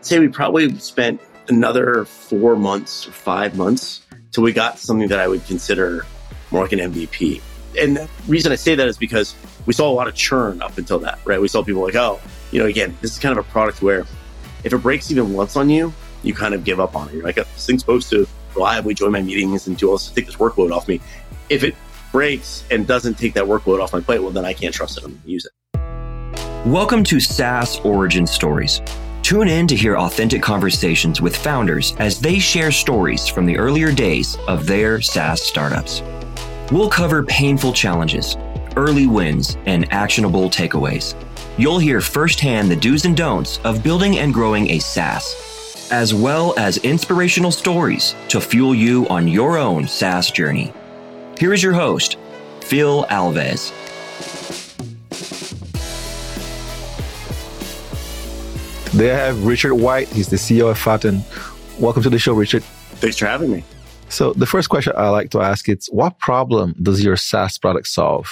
say we probably spent another four months or five months till we got something that I would consider more like an MVP. And the reason I say that is because we saw a lot of churn up until that, right? We saw people like, oh, you know, again, this is kind of a product where if it breaks even once on you, you kind of give up on it. You're like, this thing's supposed to reliably join my meetings and do all this, take this workload off me. If it breaks and doesn't take that workload off my plate, well, then I can't trust it. I'm going to use it. Welcome to SaaS Origin Stories. Tune in to hear authentic conversations with founders as they share stories from the earlier days of their SaaS startups. We'll cover painful challenges, early wins, and actionable takeaways. You'll hear firsthand the do's and don'ts of building and growing a SaaS, as well as inspirational stories to fuel you on your own SaaS journey. Here is your host, Phil Alves. Today I have Richard White. He's the CEO of Fathom. Welcome to the show, Richard. Thanks for having me. So the first question I like to ask is, what problem does your SaaS product solve?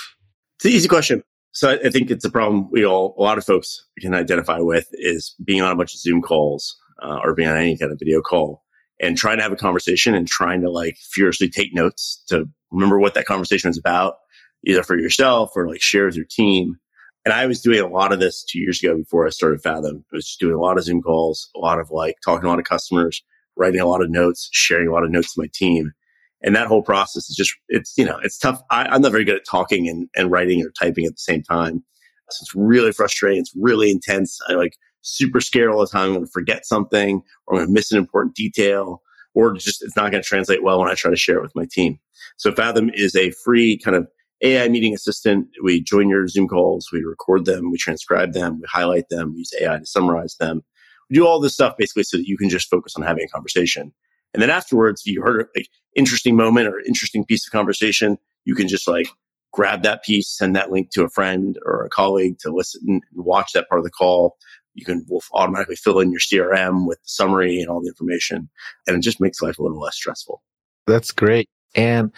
It's an easy question. So I think it's a problem we all, a lot of folks can identify with is being on a bunch of Zoom calls uh, or being on any kind of video call and trying to have a conversation and trying to like furiously take notes to remember what that conversation was about, either for yourself or like share with your team. And I was doing a lot of this two years ago before I started Fathom. I was just doing a lot of Zoom calls, a lot of like talking to a lot of customers, writing a lot of notes, sharing a lot of notes to my team. And that whole process is just, it's, you know, it's tough. I, am not very good at talking and, and writing or typing at the same time. So it's really frustrating. It's really intense. I like super scared all the time. I'm going to forget something or I'm going to miss an important detail or just it's not going to translate well when I try to share it with my team. So Fathom is a free kind of AI meeting assistant. We join your Zoom calls, we record them, we transcribe them, we highlight them, we use AI to summarize them. We do all this stuff basically so that you can just focus on having a conversation. And then afterwards, if you heard an like, interesting moment or interesting piece of conversation, you can just like grab that piece, send that link to a friend or a colleague to listen and watch that part of the call. You can we'll automatically fill in your CRM with the summary and all the information. And it just makes life a little less stressful. That's great. And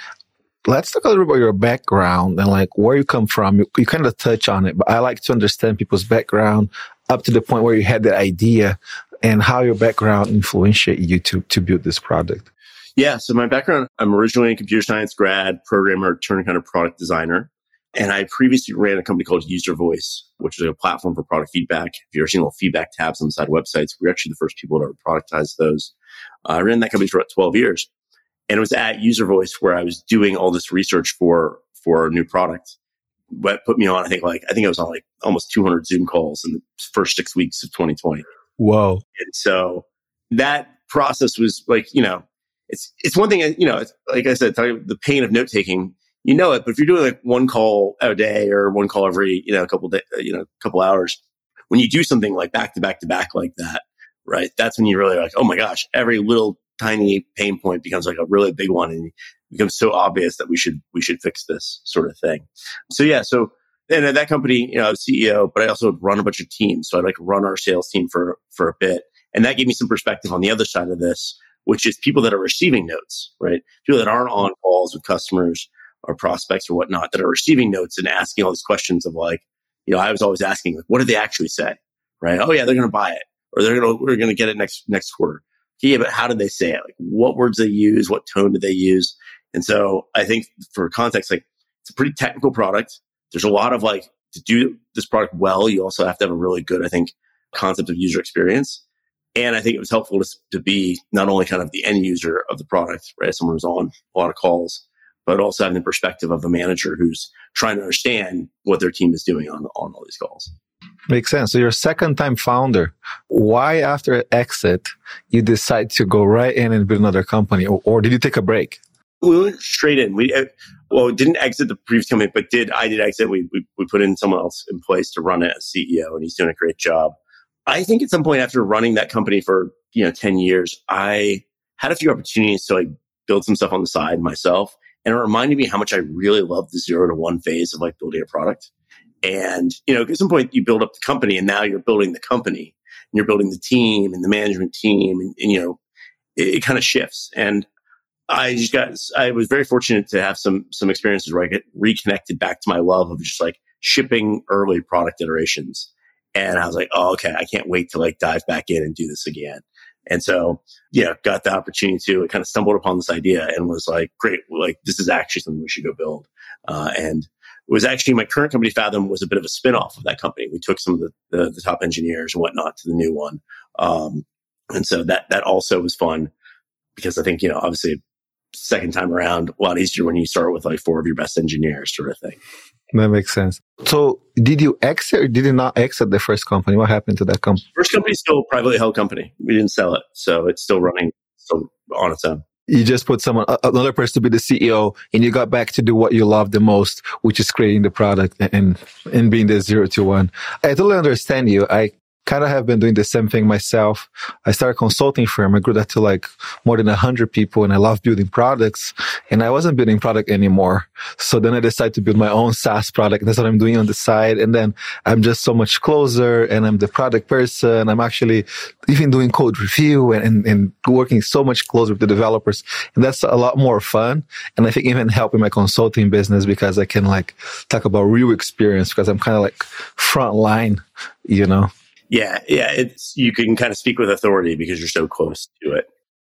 let's talk a little bit about your background and like where you come from. You, you, kind of touch on it, but I like to understand people's background up to the point where you had that idea and how your background influenced you to, to build this product. Yeah. So my background, I'm originally a computer science grad, programmer, turned kind of product designer. And I previously ran a company called UserVoice, which is a platform for product feedback. If ever seen little feedback tabs on the side websites, we are actually the first people to productize those. Uh, I ran that company for about 12 years. And it was at UserVoice where I was doing all this research for, for a new product. What put me on, I think like, I think I was on like almost 200 Zoom calls in the first six weeks of 2020. Whoa. And so that process was like, you know, it's, it's one thing, you know, like I said, the pain of note taking, you know it, but if you're doing like one call a day or one call every, you know, a couple, day, you know, a couple hours, when you do something like back to back to back like that, right? That's when you really like, oh my gosh, every little tiny pain point becomes like a really big one and becomes so obvious that we should we should fix this sort of thing. So yeah, so and at that company, you know, I was CEO, but I also run a bunch of teams. So I'd like run our sales team for for a bit. And that gave me some perspective on the other side of this, which is people that are receiving notes, right? People that aren't on calls with customers or prospects or whatnot that are receiving notes and asking all these questions of like, you know, I was always asking, like, what did they actually say? Right? Oh yeah, they're gonna buy it. Or they're gonna we're gonna get it next next quarter yeah, but how did they say it? Like what words they use, what tone did they use? And so I think for context, like it's a pretty technical product. There's a lot of like to do this product well, you also have to have a really good, I think, concept of user experience. And I think it was helpful to, to be not only kind of the end user of the product, right? Someone who's on a lot of calls, but also having the perspective of a manager who's trying to understand what their team is doing on, on all these calls. Makes sense. So you're a second time founder. Why after exit you decide to go right in and build another company or, or did you take a break? We went straight in. We, uh, well, didn't exit the previous company, but did, I did exit. We, we, we put in someone else in place to run it as CEO and he's doing a great job. I think at some point after running that company for, you know, 10 years, I had a few opportunities to like build some stuff on the side myself. And it reminded me how much I really love the zero to one phase of like building a product. And, you know, at some point you build up the company and now you're building the company and you're building the team and the management team and, and you know, it, it kind of shifts. And I just got, I was very fortunate to have some, some experiences where I get reconnected back to my love of just like shipping early product iterations And I was like, oh, okay, I can't wait to like dive back in and do this again. And so, yeah, got the opportunity to kind of stumbled upon this idea and was like, great, like this is actually something we should go build. Uh, and it was actually my current company, Fathom, was a bit of a spinoff of that company. We took some of the, the, the top engineers and whatnot to the new one. Um, and so that, that also was fun because I think, you know, obviously second time around, a lot easier when you start with like four of your best engineers sort of thing. That makes sense. So did you exit or did you not exit the first company? What happened to that company? First company is still a privately held company. We didn't sell it. So it's still running still on its own. You just put someone, another person to be the CEO and you got back to do what you love the most, which is creating the product and, and being the zero to one. I totally understand you. I kind of have been doing the same thing myself. I started a consulting firm. I grew that to like more than a hundred people and I love building products and I wasn't building product anymore. So then I decided to build my own SaaS product. That's what I'm doing on the side. And then I'm just so much closer and I'm the product person. I'm actually even doing code review and, and, and working so much closer with the developers. And that's a lot more fun. And I think even helping my consulting business because I can like talk about real experience because I'm kind of like front line, you know? Yeah, yeah, it's you can kind of speak with authority because you're so close to it.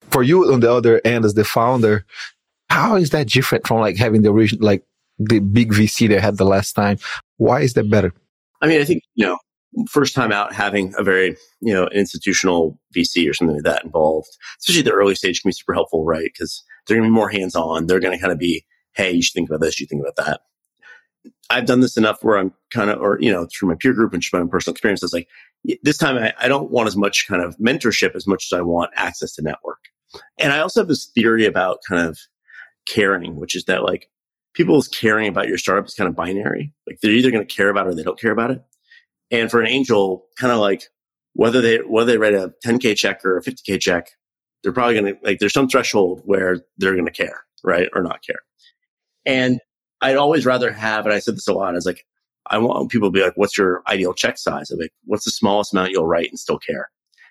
For you on the other end as the founder, how is that different from like having the original like the big VC they had the last time? Why is that better? I mean, I think, you know, first time out having a very, you know, institutional VC or something like that involved, especially the early stage can be super helpful, right? Because they're gonna be more hands on. They're gonna kind of be, hey, you should think about this, you think about that. I've done this enough where I'm kind of, or, you know, through my peer group and just my own personal experience, it's like, this time I, I don't want as much kind of mentorship as much as I want access to network. And I also have this theory about kind of caring, which is that like people's caring about your startup is kind of binary. Like they're either going to care about it or they don't care about it. And for an angel, kind of like whether they, whether they write a 10K check or a 50K check, they're probably going to like, there's some threshold where they're going to care, right? Or not care. And I'd always rather have, and I said this a lot, I was like, I want people to be like, what's your ideal check size? I'm like, what's the smallest amount you'll write and still care?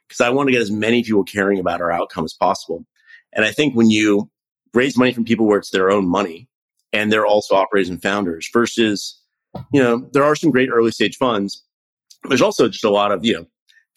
Because I want to get as many people caring about our outcome as possible. And I think when you raise money from people where it's their own money and they're also operators and founders versus, you know, there are some great early stage funds. There's also just a lot of, you know,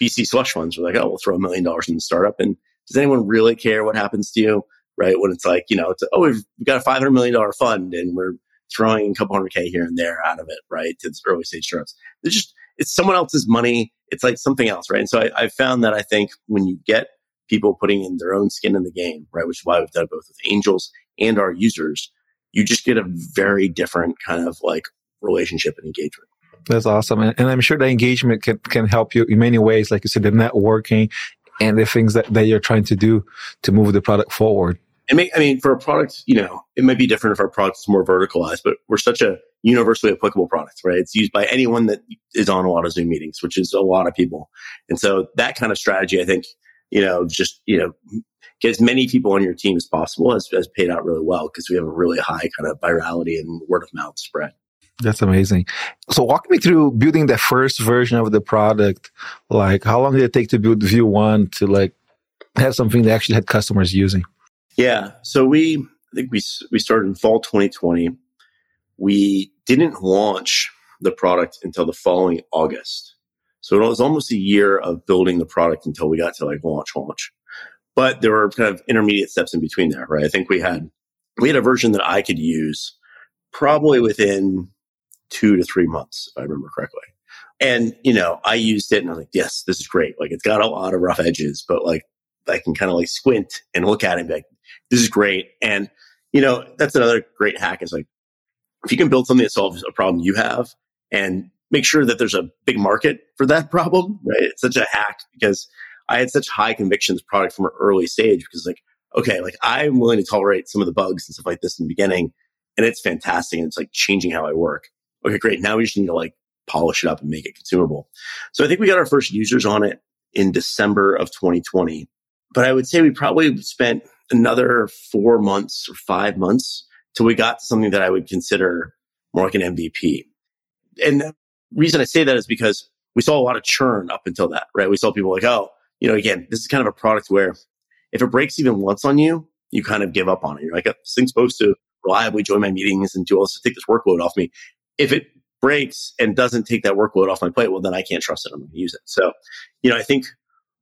VC slush funds are like, oh, we'll throw a million dollars in the startup. And does anyone really care what happens to you? Right. When it's like, you know, it's, oh, we've got a $500 million fund and we're throwing a couple hundred K here and there out of it, right? To the early stage startups. It's just, it's someone else's money. It's like something else, right? And so I, I found that I think when you get people putting in their own skin in the game, right? Which is why we've done both with angels and our users, you just get a very different kind of like relationship and engagement. That's awesome. And, and I'm sure the engagement can, can help you in many ways. Like you said, the networking and the things that, that you're trying to do to move the product forward. I mean, for a product, you know, it might be different if our product is more verticalized, but we're such a universally applicable product, right? It's used by anyone that is on a lot of Zoom meetings, which is a lot of people. And so that kind of strategy, I think, you know, just, you know, get as many people on your team as possible has, has paid out really well because we have a really high kind of virality and word of mouth spread. That's amazing. So walk me through building the first version of the product. Like how long did it take to build V1 to like have something that actually had customers using? Yeah. So we, I think we, we started in fall 2020. We didn't launch the product until the following August. So it was almost a year of building the product until we got to like launch, launch. But there were kind of intermediate steps in between there, right? I think we had, we had a version that I could use probably within two to three months, if I remember correctly. And, you know, I used it and I was like, yes, this is great. Like it's got a lot of rough edges, but like I can kind of like squint and look at it and be like, this is great. And, you know, that's another great hack is like, if you can build something that solves a problem you have and make sure that there's a big market for that problem, right? It's such a hack because I had such high conviction this product from an early stage because like, okay, like I'm willing to tolerate some of the bugs and stuff like this in the beginning. And it's fantastic. And it's like changing how I work. Okay, great. Now we just need to like polish it up and make it consumable. So I think we got our first users on it in December of 2020. But I would say we probably spent another four months or five months till we got something that I would consider more like an MVP. And the reason I say that is because we saw a lot of churn up until that, right? We saw people like, oh, you know, again, this is kind of a product where if it breaks even once on you, you kind of give up on it. You're like, oh, this thing's supposed to reliably join my meetings and do all this to take this workload off me. If it breaks and doesn't take that workload off my plate, well, then I can't trust it. I'm going to use it. So, you know, I think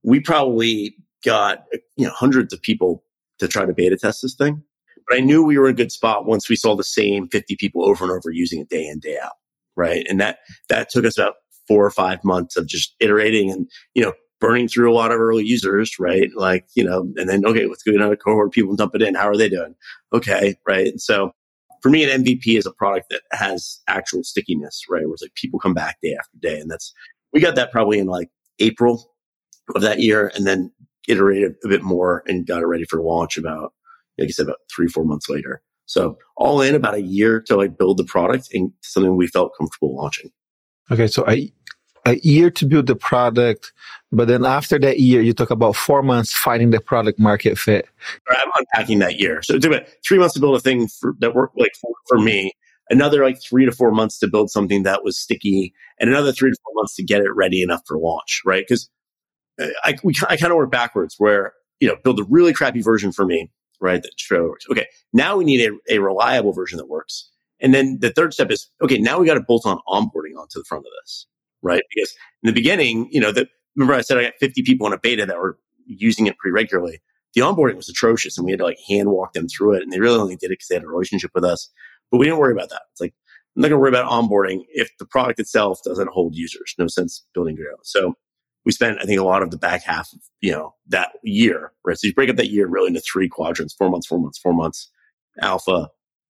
we probably got, you know, hundreds of people to try to beta test this thing. But I knew we were in a good spot once we saw the same 50 people over and over using it day in, day out. Right. And that, that took us about four or five months of just iterating and, you know, burning through a lot of early users, right? Like, you know, and then, okay, let's go another cohort of people and dump it in. How are they doing? Okay. Right. And so for me, an MVP is a product that has actual stickiness, right? Where it's like people come back day after day. And that's, we got that probably in like April of that year and then iterated a bit more and got it ready for launch about, like I said, about three, four months later. So all in about a year to like build the product and something we felt comfortable launching. Okay. So a, a year to build the product, but then after that year, you talk about four months finding the product market fit. I'm unpacking that year. So it took about three months to build a thing for, that worked like for, for me, another like three to four months to build something that was sticky, and another three to four months to get it ready enough for launch, right? Because I, we, I kind of work backwards where, you know, build a really crappy version for me, right? That works. Okay. Now we need a, a reliable version that works. And then the third step is, okay, now we got to bolt on onboarding onto the front of this right? Because in the beginning, you know, that remember I said I got 50 people in a beta that were using it pretty regularly. The onboarding was atrocious and we had to like hand walk them through it. And they really only did it because they had a relationship with us. But we didn't worry about that. It's like, I'm not going to worry about onboarding if the product itself doesn't hold users. No sense building it out. So we spent, I think, a lot of the back half of, you know, that year, right? So you break up that year really into three quadrants, four months, four months, four months, alpha,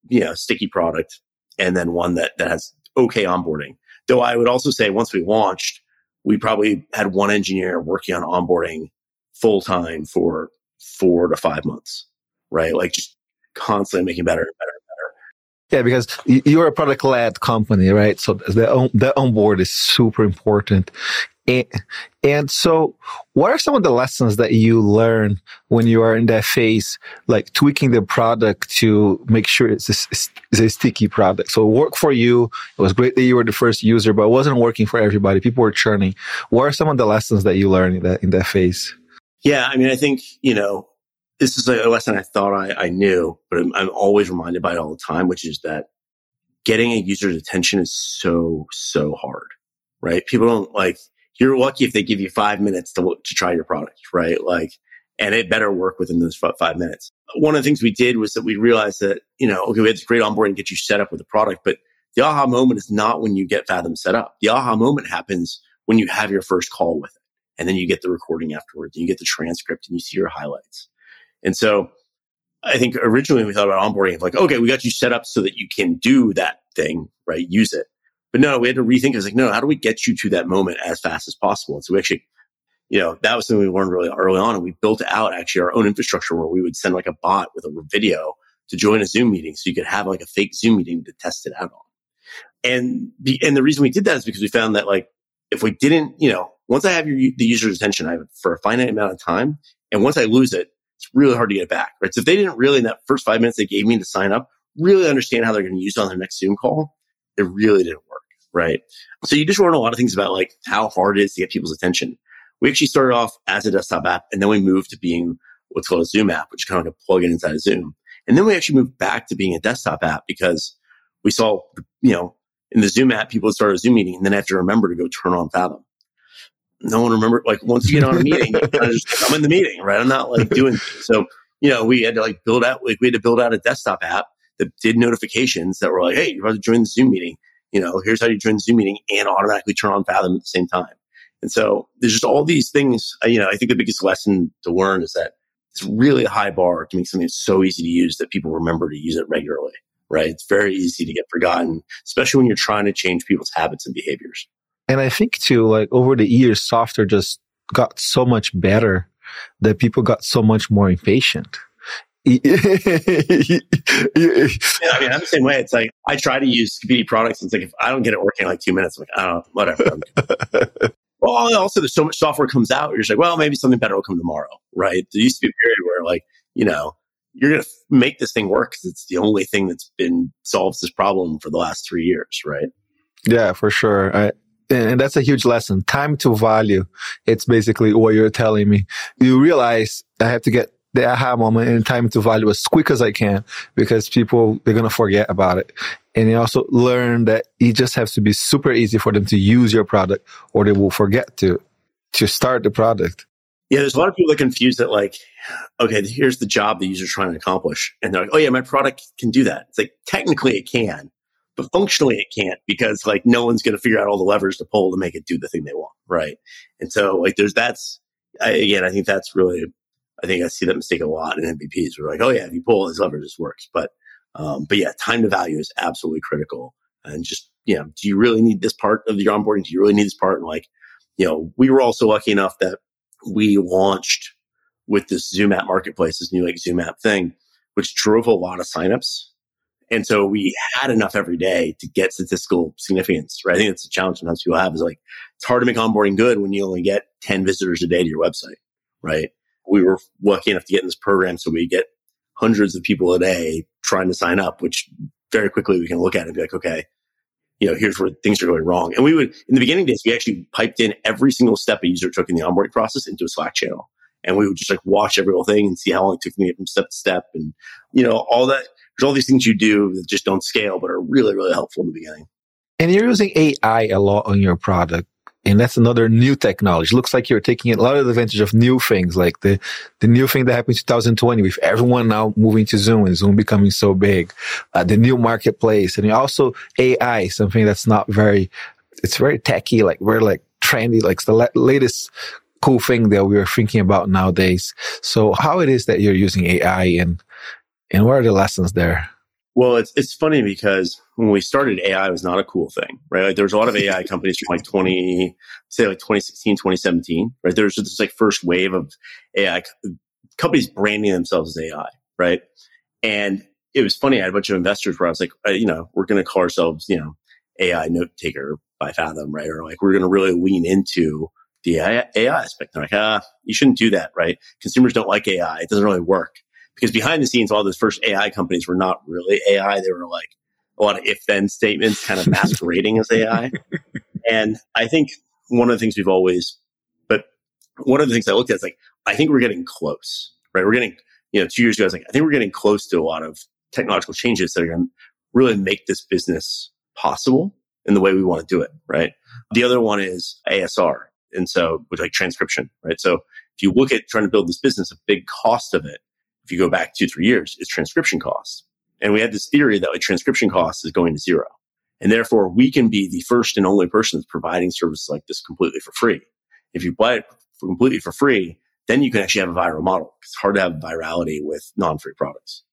you know, sticky product, and then one that, that has okay onboarding. Though I would also say once we launched, we probably had one engineer working on onboarding full time for four to five months, right? Like just constantly making better and better and better. Yeah, because you're a product led company, right? So the on, the onboard is super important. And, and so what are some of the lessons that you learn when you are in that phase, like tweaking the product to make sure it's a, it's a sticky product? So it worked for you. It was great that you were the first user, but it wasn't working for everybody. People were churning. What are some of the lessons that you learned in that, in that phase? Yeah. I mean, I think, you know, this is a lesson I thought I, I knew, but I'm, I'm always reminded by it all the time, which is that getting a user's attention is so, so hard, right? People don't like, you're lucky if they give you five minutes to, to try your product, right? Like, and it better work within those five minutes. One of the things we did was that we realized that, you know, okay, we had this great onboarding get you set up with the product, but the aha moment is not when you get Fathom set up. The aha moment happens when you have your first call with it. And then you get the recording afterwards and you get the transcript and you see your highlights. And so I think originally we thought about onboarding like, okay, we got you set up so that you can do that thing, right? Use it. But no, we had to rethink. It was like, no, how do we get you to that moment as fast as possible? And so we actually, you know, that was something we learned really early on. And we built out actually our own infrastructure where we would send like a bot with a video to join a Zoom meeting. So you could have like a fake Zoom meeting to test it out on. And the, and the reason we did that is because we found that like, if we didn't, you know, once I have your, the user's attention, I have it for a finite amount of time. And once I lose it, it's really hard to get it back, right? So if they didn't really in that first five minutes they gave me to sign up, really understand how they're going to use it on their next Zoom call, it really didn't work right? So you just learn a lot of things about like how hard it is to get people's attention. We actually started off as a desktop app and then we moved to being what's called a Zoom app, which is kind of like a plugin inside of Zoom. And then we actually moved back to being a desktop app because we saw, you know, in the Zoom app, people would start a Zoom meeting and then have to remember to go turn on Fathom. No one remember, like once you get on a meeting, you kind of just, I'm in the meeting, right? I'm not like doing, so, you know, we had to like build out, like we had to build out a desktop app that did notifications that were like, Hey, you're about to join the Zoom meeting you know, here's how you join the Zoom meeting and automatically turn on Fathom at the same time. And so there's just all these things. You know, I think the biggest lesson to learn is that it's really a high bar to make something so easy to use that people remember to use it regularly, right? It's very easy to get forgotten, especially when you're trying to change people's habits and behaviors. And I think too, like over the years, software just got so much better that people got so much more impatient yeah, I mean, I'm the same way. It's like I try to use competing products. And it's like if I don't get it working in like two minutes, I'm like, I don't know, whatever. well, also there's so much software comes out. You're just like, well, maybe something better will come tomorrow, right? There used to be a period where like, you know, you're going to make this thing work because it's the only thing that's been solves this problem for the last three years, right? Yeah, for sure. I, and that's a huge lesson. Time to value. It's basically what you're telling me. You realize I have to get the aha moment and time to value as quick as I can because people, they're going to forget about it. And you also learn that it just has to be super easy for them to use your product or they will forget to, to start the product. Yeah, there's a lot of people that confuse that like, okay, here's the job the user's trying to accomplish. And they're like, oh yeah, my product can do that. It's like technically it can, but functionally it can't because like no one's going to figure out all the levers to pull to make it do the thing they want. Right. And so like there's that's, I, again, I think that's really, I think I see that mistake a lot in MVPs. We're like, oh yeah, if you pull all these levers, this works. But, um, but yeah, time to value is absolutely critical. And just, you know, do you really need this part of your onboarding? Do you really need this part? And like, you know, we were also lucky enough that we launched with this Zoom app marketplace, this new like Zoom app thing, which drove a lot of signups. And so we had enough every day to get statistical significance, right? I think it's a challenge sometimes people have is like, it's hard to make onboarding good when you only get 10 visitors a day to your website, right? We were lucky enough to get in this program. So we get hundreds of people a day trying to sign up, which very quickly we can look at and be like, okay, you know, here's where things are going wrong. And we would, in the beginning days, we actually piped in every single step a user took in the onboarding process into a Slack channel. And we would just like watch every little thing and see how long it took me from step to step. And, you know, all that, there's all these things you do that just don't scale, but are really, really helpful in the beginning. And you're using AI a lot on your product. And that's another new technology. Looks like you're taking a lot of advantage of new things, like the, the new thing that happened in 2020 with everyone now moving to Zoom and Zoom becoming so big, uh, the new marketplace and also AI, something that's not very, it's very techy, like we're like trendy, like the la- latest cool thing that we are thinking about nowadays. So how it is that you're using AI and, and what are the lessons there? Well, it's it's funny because when we started, AI was not a cool thing, right? Like there was a lot of AI companies from like 20, say like 2016, 2017, right? There was just this like first wave of AI companies branding themselves as AI, right? And it was funny. I had a bunch of investors where I was like, uh, you know, we're going to call ourselves, you know, AI note taker by Fathom, right? Or like we're going to really lean into the AI, AI aspect. They're like, ah, you shouldn't do that, right? Consumers don't like AI. It doesn't really work because behind the scenes, all those first AI companies were not really AI. They were like a lot of if then statements kind of masquerading as AI. And I think one of the things we've always, but one of the things I looked at is like, I think we're getting close, right? We're getting, you know, two years ago, I was like, I think we're getting close to a lot of technological changes that are going to really make this business possible in the way we want to do it, right? The other one is ASR. And so, with like transcription, right? So if you look at trying to build this business, a big cost of it if you go back two, three years, is transcription costs. And we had this theory that like transcription costs is going to zero. And therefore we can be the first and only person that's providing services like this completely for free. If you buy it for completely for free, then you can actually have a viral model. It's hard to have virality with non-free products.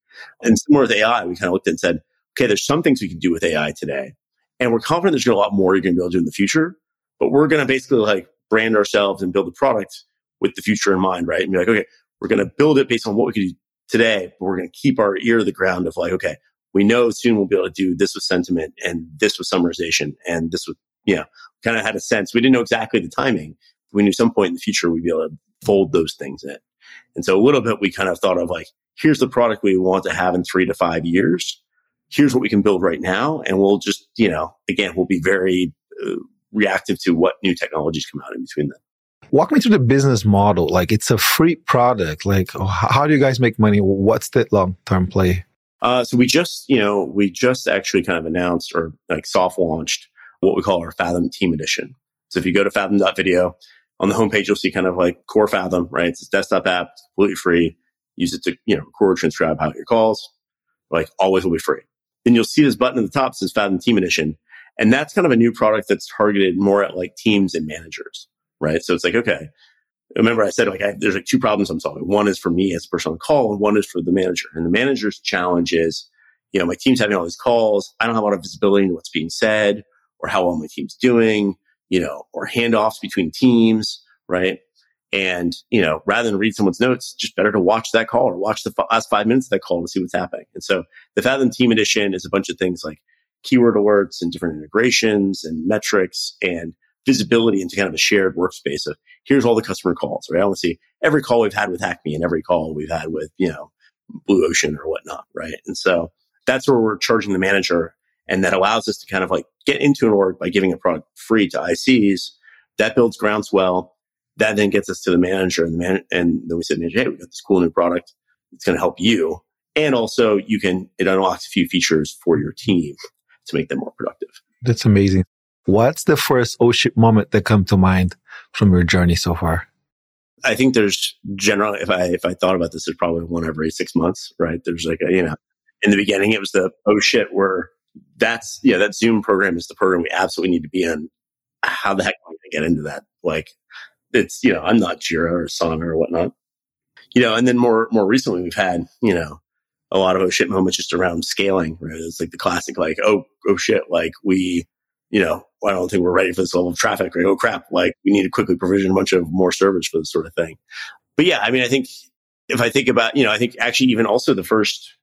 And similar with AI, we kind of looked and said, okay, there's some things we can do with AI today. And we're confident there's going to be a lot more you're going to be able to do in the future. But we're going to basically like brand ourselves and build the product with the future in mind, right? And be like, okay, we're going to build it based on what we can do today, but we're going to keep our ear to the ground of like, okay, we know soon we'll be able to do this with sentiment and this with summarization and this with, you know, kind of had a sense. We didn't know exactly the timing. We knew some point in the future we'd be able to fold those things in. And so a little bit we kind of thought of like, here's the product we want to have in three to five years. Here's what we can build right now. And we'll just, you know, again, we'll be very uh, reactive to what new technologies come out in between them walk me through the business model. Like it's a free product. Like how do you guys make money? What's the long term play? Uh, so we just, you know, we just actually kind of announced or like soft launched what we call our Fathom Team Edition. So if you go to fathom.video on the homepage, you'll see kind of like core Fathom, right? It's a desktop app, completely free. Use it to, you know, record, transcribe out your calls. Like always will be free. Then you'll see this button at the top says Fathom Team Edition. And that's kind of a new product that's targeted more at like teams and managers right? So it's like, okay, remember I said like I, there's like two problems I'm solving. One is for me as a person on call, and one is for the manager. And the manager's challenge is, you know, my team's having all these calls. I don't have a lot of visibility into what's being said or how well my team's doing, you know, or handoffs between teams, right? And, you know, rather than read someone's notes, just better to watch that call or watch the last five minutes of that call to see what's happening. And so the Fathom Team Edition is a bunch of things like keyword alerts and different integrations and metrics and visibility into kind of a shared workspace of here's all the customer calls, right? I want to see every call we've had with Acme and every call we've had with, you know, Blue Ocean or whatnot, right? And so that's where we're charging the manager. And that allows us to kind of like get into an org by giving a product free to ICs. That builds groundswell. that then gets us to the manager and the man, and then we said, hey, we got this cool new product. It's going to help you. And also you can, it unlocks a few features for your team to make them more productive. That's amazing. What's the first oh shit moment that come to mind from your journey so far? I think there's generally, if I, if I thought about this, there's probably one every six months, right? There's like a, you know, in the beginning, it was the, oh shit, we're, that's, yeah, that Zoom program is the program we absolutely need to be in. How the heck am I going to get into that? Like, it's, you know, I'm not Jira or Asana or whatnot. You know, and then more, more recently, we've had, you know, a lot of oh shit moments just around scaling, right? It's like the classic, like, oh, oh shit, like we, you know, I don't think we're ready for this level of traffic, right? Oh crap, like we need to quickly provision a bunch of more servers for this sort of thing. But yeah, I mean, I think if I think about, you know, I think actually even also the first,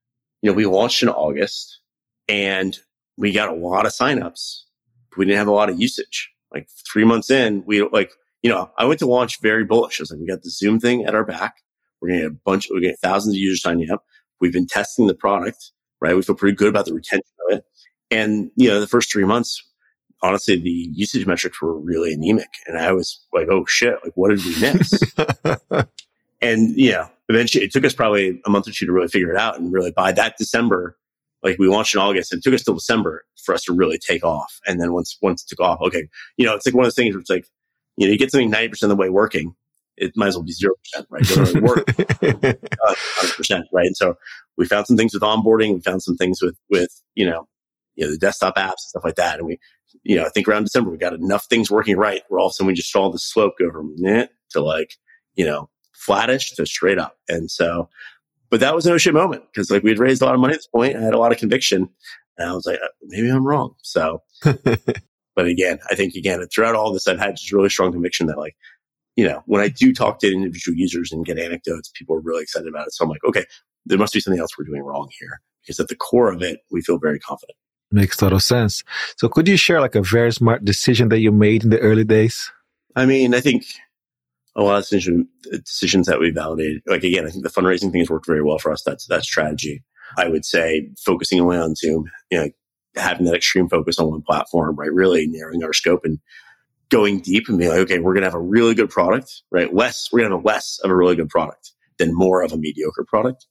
you know, we launched in August and we got a lot of signups. but We didn't have a lot of usage. Like three months in, we like, you know, I went to launch very bullish. I was like, we got the Zoom thing at our back. We're going to get a bunch, of we're going to get thousands of users signing up. We've been testing the product, right? We feel pretty good about the retention of it. And, you know, the first three months, honestly, the usage metrics were really anemic. And I was like, oh shit, like what did we miss? and, yeah, eventually it took us probably a month or two to really figure it out. And really by that December, like we launched in August and it took us till December for us to really take off. And then once, once it took off, okay, you know, it's like one of those things where it's like, you know, you get something 90% of the way working it might as well be 0%, right? It doesn't really work 100%, uh, right? And so we found some things with onboarding. We found some things with, with, you know, you know, the desktop apps and stuff like that. And we, you know, I think around December, we got enough things working right where all of a sudden we just saw the slope go from knit to like, you know, flattish to straight up. And so, but that was an oh shit moment because like we had raised a lot of money at this point. I had a lot of conviction and I was like, uh, maybe I'm wrong. So, but again, I think again, throughout all this, I've had just really strong conviction that like you know, when I do talk to individual users and get anecdotes, people are really excited about it. So I'm like, okay, there must be something else we're doing wrong here because at the core of it, we feel very confident. Makes total sense. So could you share like a very smart decision that you made in the early days? I mean, I think a lot of decision, decisions that we validated, like again, I think the fundraising thing has worked very well for us. That's that strategy. I would say focusing away on Zoom, you know, having that extreme focus on one platform, right? Really narrowing our scope and going deep and being like, okay, we're going to have a really good product, right? Less, we're going to have less of a really good product than more of a mediocre product.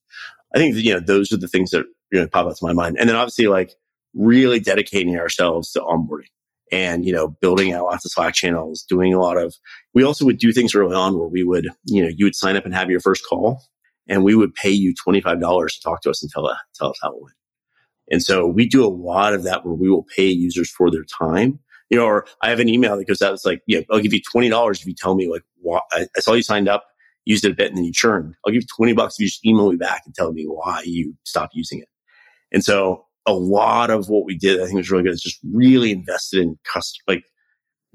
I think you know, those are the things that, you know, pop up to my mind. And then obviously like really dedicating ourselves to onboarding and, you know, building out lots of Slack channels, doing a lot of, we also would do things early on where we would, you know, you would sign up and have your first call and we would pay you $25 to talk to us and tell, tell us how it went. And so we do a lot of that where we will pay users for their time you know, or I have an email that goes out. It's like, yeah, I'll give you $20 if you tell me like, why, I, I saw you signed up, used it a bit and then you churned. I'll give you 20 bucks if you just email me back and tell me why you stopped using it. And so a lot of what we did, I think was really good is just really invested in custom, like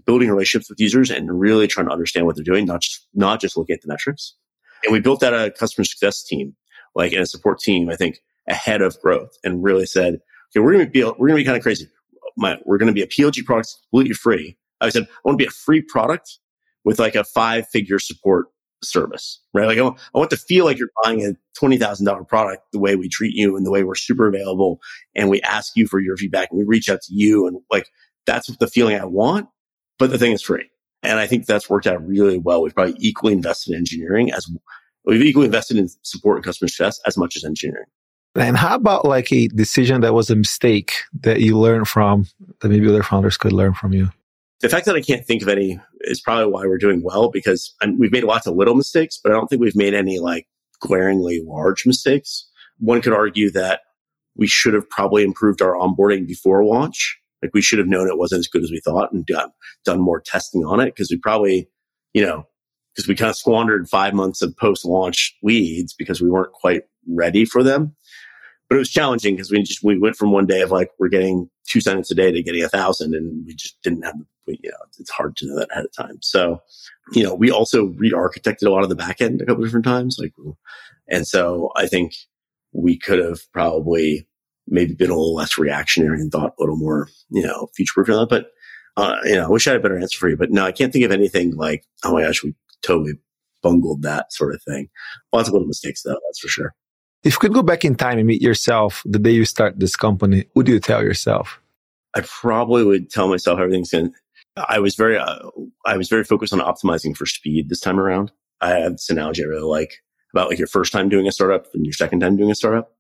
building relationships with users and really trying to understand what they're doing, not just, not just looking at the metrics. And we built out a customer success team, like a support team, I think ahead of growth and really said, okay, we're going to be, we're going to be kind of crazy my, we're going to be a PLG product completely free. I said, I want to be a free product with like a five figure support service, right? Like I want, want to feel like you're buying a $20,000 product the way we treat you and the way we're super available and we ask you for your feedback and we reach out to you and like that's the feeling I want, but the thing is free. And I think that's worked out really well. We've probably equally invested in engineering as we've equally invested in support and customer success as much as engineering. And how about like a decision that was a mistake that you learned from that maybe other founders could learn from you? The fact that I can't think of any is probably why we're doing well because I'm, we've made lots of little mistakes, but I don't think we've made any like glaringly large mistakes. One could argue that we should have probably improved our onboarding before launch. Like we should have known it wasn't as good as we thought and done, done more testing on it because we probably, you know, because we kind of squandered five months of post launch leads because we weren't quite ready for them but it was challenging because we just we went from one day of like we're getting two sentences a day to getting a thousand, and we just didn't have you know it's hard to know that ahead of time. So you know we also re-architected a lot of the back end a couple different times, like and so I think we could have probably maybe been a little less reactionary and thought a little more you know future proof on that. But uh, you know I wish I had a better answer for you, but no, I can't think of anything like oh my gosh we totally bungled that sort of thing. Lots of little mistakes though, that's for sure. If you could go back in time and meet yourself the day you start this company, what do you tell yourself? I probably would tell myself everything's going to, I was very, uh, I was very focused on optimizing for speed this time around. I have this analogy I really like about like your first time doing a startup and your second time doing a startup.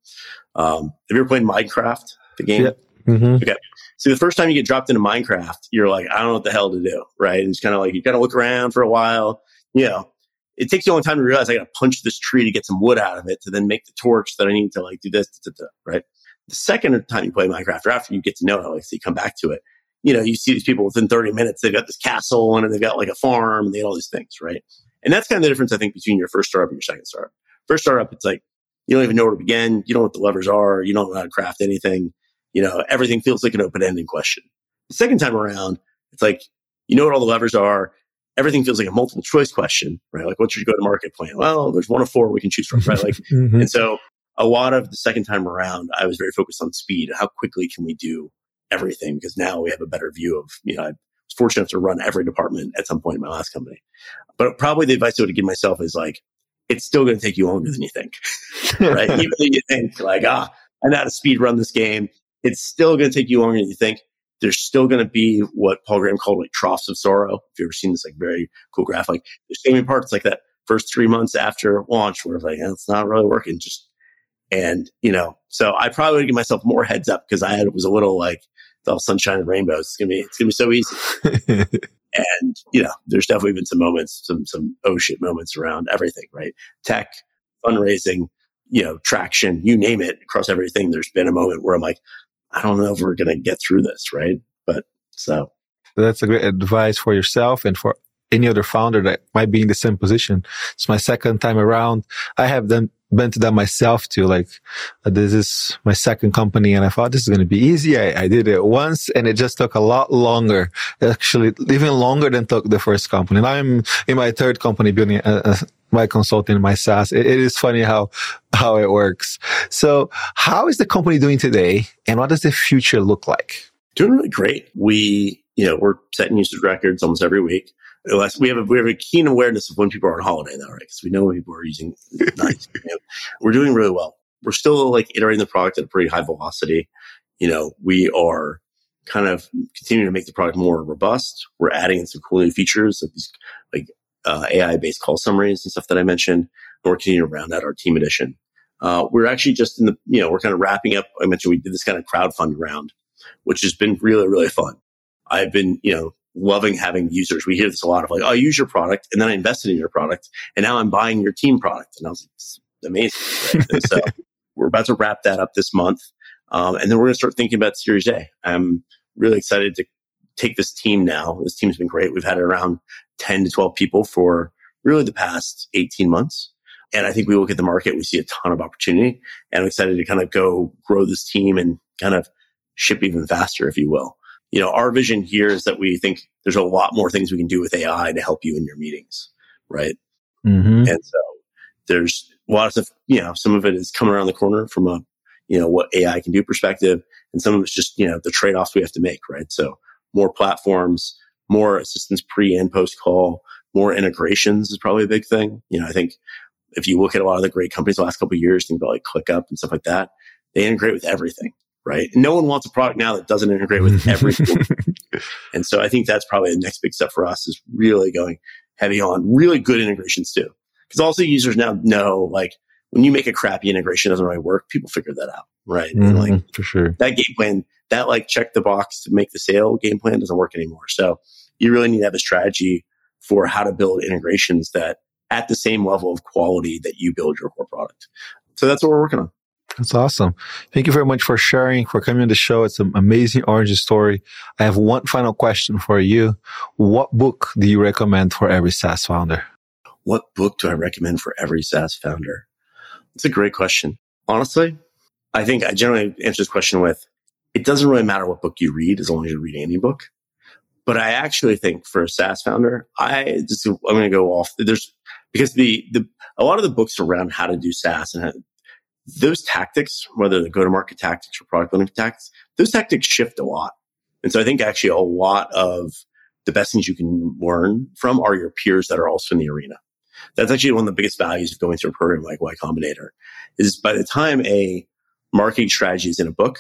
Um, have you ever played Minecraft, the game? Yep. Mm-hmm. Okay. So the first time you get dropped into Minecraft, you're like, I don't know what the hell to do, right? And it's kind of like you got to look around for a while. You know, it takes you a long time to realize I got to punch this tree to get some wood out of it to then make the torch that I need to like do this, da, da, da, right? The second time you play Minecraft, or after you get to know it, like so you come back to it, you know, you see these people within 30 minutes, they've got this castle and they've got like a farm and they all these things, right? And that's kind of the difference, I think, between your first startup and your second startup. First startup, it's like you don't even know where to begin. You don't know what the levers are. You don't know how to craft anything. You know, everything feels like an open ending question. The second time around, it's like you know what all the levers are. Everything feels like a multiple choice question, right? Like, what's your go to market plan? Well, there's one of four we can choose from, right? Like, Mhm. and so a lot of the second time around, I was very focused on speed. How quickly can we do everything? Because now we have a better view of, you know, I was fortunate to run every department at some point in my last company. But probably the advice I would give myself is like, it's still going to take you longer than you think, right? Even though you think like, ah, I know how to speed run this game. It's still going to take you longer than you think. There's still going to be what Paul Graham called like troughs of sorrow. If you've ever seen this like very cool graph, like there's going to be parts like that first three months after launch where it's like, eh, it's not really working. Just, and you know, so I probably would give myself more heads up because I had, it was a little like, it's all sunshine and rainbows. It's going to be, it's going to be so easy. And, you know, there's definitely been some moments, some, some oh shit moments around everything, right? Tech, fundraising, you know, traction, you name it across everything. There's been a moment where I'm like, I don't know if we're going to get through this, right? But so That's a great advice for yourself and for any other founder that might be in the same position. It's my second time around. I have done been to that myself too. Like uh, this is my second company, and I thought this is going to be easy. I, I did it once, and it just took a lot longer. Actually, even longer than took the first company. And I'm in my third company building uh, uh, my consulting, my SaaS. It, it is funny how how it works. So, how is the company doing today, and what does the future look like? doing really great. We, you know, we're setting usage records almost every week. Unless we have a we have a keen awareness of when people are on holiday though, right? Because we know when people are using. We're doing really well. We're still like iterating the product at a pretty high velocity. You know, we are kind of continuing to make the product more robust. We're adding in some cool new features like these like uh, AI based call summaries and stuff that I mentioned. And we're continuing to round out our team edition. Uh, we're actually just in the, you know, we're kind of wrapping up. I mentioned we did this kind of crowdfund round, which has been really, really fun. I've been, you know, loving having users. We hear this a lot of like, oh, I use your product and then I invested in your product and now I'm buying your team product. And I was like, amazing. Right? So we're about to wrap that up this month. Um, and then we're going to start thinking about Series A. I'm really excited to take this team now. This team's been great. We've had around 10 to 12 people for really the past 18 months. And I think we look at the market, we see a ton of opportunity and I'm excited to kind of go grow this team and kind of ship even faster, if you will. You know, our vision here is that we think there's a lot more things we can do with AI to help you in your meetings, right? Mm-hmm. And so there's a lot of you know, some of it is coming around the corner from a, you know, what AI can do perspective. And some of it's just, you know, the trade offs we have to make, right? So more platforms, more assistance pre and post call, more integrations is probably a big thing. You know, I think if you look at a lot of the great companies the last couple of years, think about like ClickUp and stuff like that, they integrate with everything, right? And no one wants a product now that doesn't integrate with everything. and so I think that's probably the next big step for us is really going heavy on really good integrations too. Because also users now know like when you make a crappy integration doesn't really work, people figure that out, right? And like mm-hmm, for sure. that game plan, that like check the box to make the sale game plan doesn't work anymore. So you really need to have a strategy for how to build integrations that at the same level of quality that you build your core product. So that's what we're working on. That's awesome. Thank you very much for sharing, for coming on the show. It's an amazing origin story. I have one final question for you. What book do you recommend for every SaaS founder? What book do I recommend for every SaaS founder? It's a great question. Honestly, I think I generally answer this question with it doesn't really matter what book you read as long as you're reading any book. But I actually think for a SaaS founder, I just, I'm going to go off. There's because the, the, a lot of the books around how to do SaaS and those tactics, whether the go to market tactics or product building tactics, those tactics shift a lot. And so I think actually a lot of the best things you can learn from are your peers that are also in the arena. That's actually one of the biggest values of going through a program like Y Combinator is by the time a marketing strategy is in a book,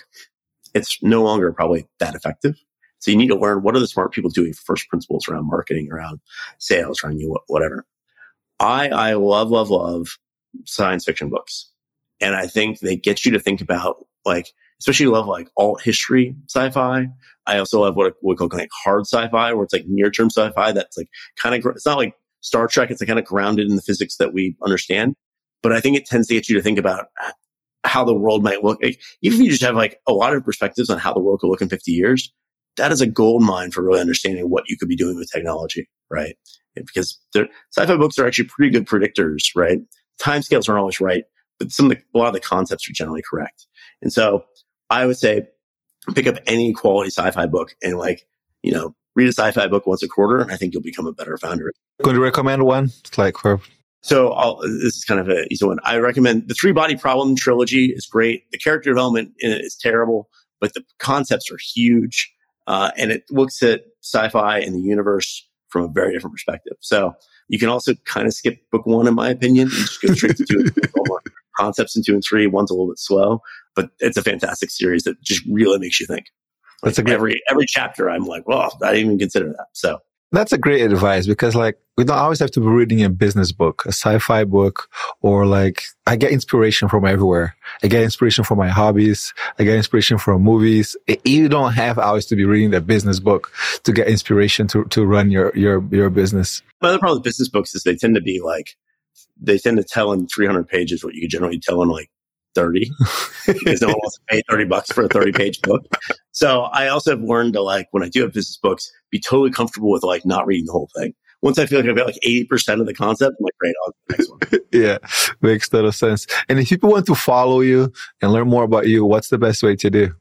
it's no longer probably that effective. So you need to learn what are the smart people doing first principles around marketing, around sales, around you, whatever. I, I love, love, love science fiction books. And I think they get you to think about like, especially love like alt history sci-fi. I also love what we call like hard sci-fi, where it's like near term sci-fi that's like kind of, it's not like Star Trek. It's like kind of grounded in the physics that we understand. But I think it tends to get you to think about uh, how the world might look. Like, even if you just have like a lot of perspectives on how the world could look in 50 years, that is a gold mine for really understanding what you could be doing with technology, right? Because sci-fi books are actually pretty good predictors, right? Timescales aren't always right, but some of the, a lot of the concepts are generally correct. And so I would say pick up any quality sci-fi book and like, you know, read a sci-fi book once a quarter, and I think you'll become a better founder. Could you recommend one? like for so I'll, this is kind of an easy one. I recommend the Three Body Problem trilogy is great. The character development in it is terrible, but the concepts are huge, uh, and it looks at sci-fi and the universe from a very different perspective. So you can also kind of skip book one, in my opinion, and just go straight to two. Concepts in two and three. One's a little bit slow, but it's a fantastic series that just really makes you think. Like That's a great- every every chapter. I'm like, well, I didn't even consider that. So that's a great advice because like we don't always have to be reading a business book, a sci-fi book, or like I get inspiration from everywhere. I get inspiration from my hobbies. I get inspiration from movies. You don't have always to be reading the business book to get inspiration to, to run your, your, your business. Another problem with business books is they tend to be like, they tend to tell in 300 pages what you could generally tell in like 30 because no one wants to pay 30 bucks for a 30 page book. So I also have learned to like, when I do have business books, be totally comfortable with like not reading the whole thing. Once I feel like I've got like 80% of the concept, I'm like, great, on the next one. yeah, makes total sense. And if people want to follow you and learn more about you, what's the best way to do?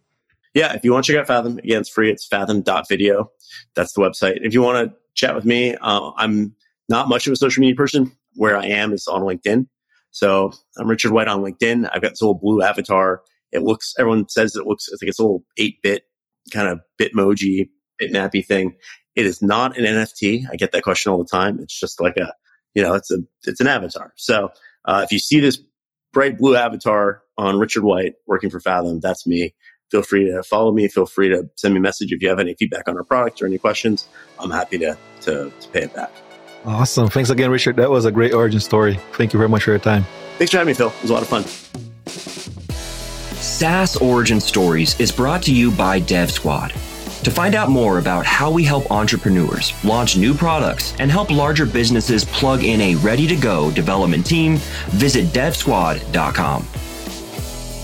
Yeah, if you want to check out Fathom, again, it's free. It's fathom.video. That's the website. If you want to chat with me, uh, I'm not much of a social media person. Where I am is on LinkedIn. So I'm Richard White on LinkedIn. I've got this little blue avatar. It looks, everyone says it looks, I think it's a little 8 bit kind of Bitmoji, bitmappy thing. It is not an NFT. I get that question all the time. It's just like a, you know, it's a, it's an avatar. So, uh, if you see this bright blue avatar on Richard White working for Fathom, that's me. Feel free to follow me. Feel free to send me a message if you have any feedback on our product or any questions. I'm happy to, to, to pay it back. Awesome. Thanks again, Richard. That was a great origin story. Thank you very much for your time. Thanks for having me, Phil. It was a lot of fun. SaaS Origin Stories is brought to you by Dev Squad. To find out more about how we help entrepreneurs launch new products and help larger businesses plug in a ready to go development team, visit devsquad.com.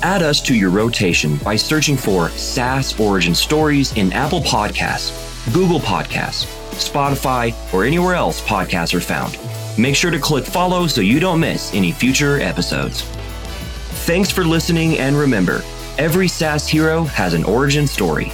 Add us to your rotation by searching for SaaS Origin Stories in Apple Podcasts, Google Podcasts, Spotify, or anywhere else podcasts are found. Make sure to click follow so you don't miss any future episodes. Thanks for listening, and remember every SaaS hero has an origin story.